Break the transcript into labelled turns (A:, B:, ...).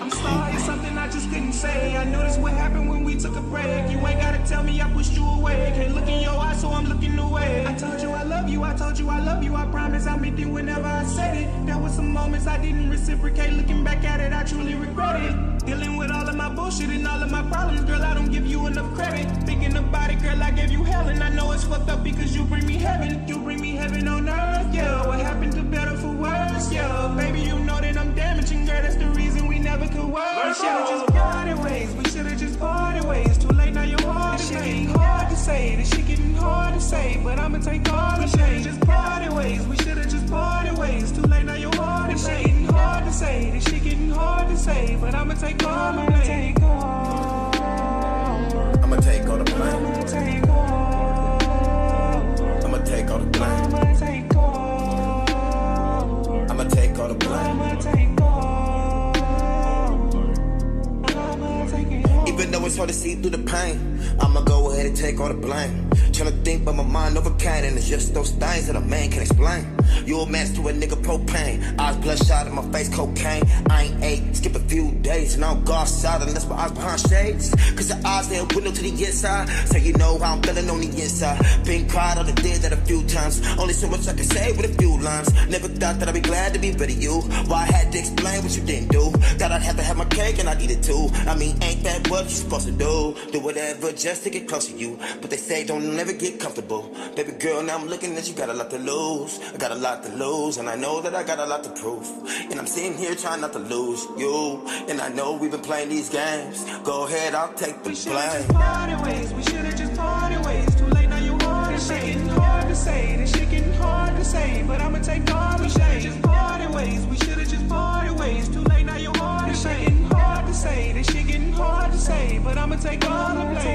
A: I'm
B: sorry, something I just couldn't say. I noticed what happened when we took a break. You ain't gotta tell me I pushed you away. Can't look in your eyes, so I'm looking away. I told you I love you, I told you I love you. I promise I'll meet you whenever I said it. There was some moments I didn't reciprocate. Looking back at it, I truly regret it. Dealing with all of my bullshit and all of my problems, girl, I don't give you enough credit. Thinking about it, girl, I gave you hell, and I know it's fucked up because you bring me heaven. You bring me heaven on earth, should've just parted ways. We should've just parted ways. Too late now, you're hard to say. Hard to say. This shit getting hard to say, but I'ma take all the shade. Just parted ways. We should've just parted ways. Too late now, you're hard to say. Hard to say. This shit getting hard to say, but I'ma take all the blame.
C: It's hard to see through the pain, I'ma go ahead and take all the blame. Tryna think, but my mind overcame, and it's just those things that a man can explain. You a match to a nigga propane, eyes bloodshot in my face cocaine. I ain't ate, skip a few days, and I don't go outside unless my eyes behind shades. Cause the eyes they a window to the inside, so you know how I'm feeling on the inside. Been cried on the did that a few times, only so much I can say with a few lines. Never thought that I'd be glad to be better you. Why I had to explain what you didn't do. Thought I'd have to have my cake and I needed to. I mean, ain't that what you supposed to do. Do whatever just to get close to you. But they say don't never get comfortable. Baby girl, now I'm looking at you, got a lot to lose. I got a lot to lose, and I know that I got a lot to prove. And I'm sitting here trying not to lose you. And I know we've been playing these games. Go ahead, I'll take the blame. we should've just
B: Parted ways. We should've just parted ways. Too late now, you hard to say. Hard to say. This shit getting hard to say, but I'ma take all the shade. Just parted ways. We should've just parted ways. Too take all the blame.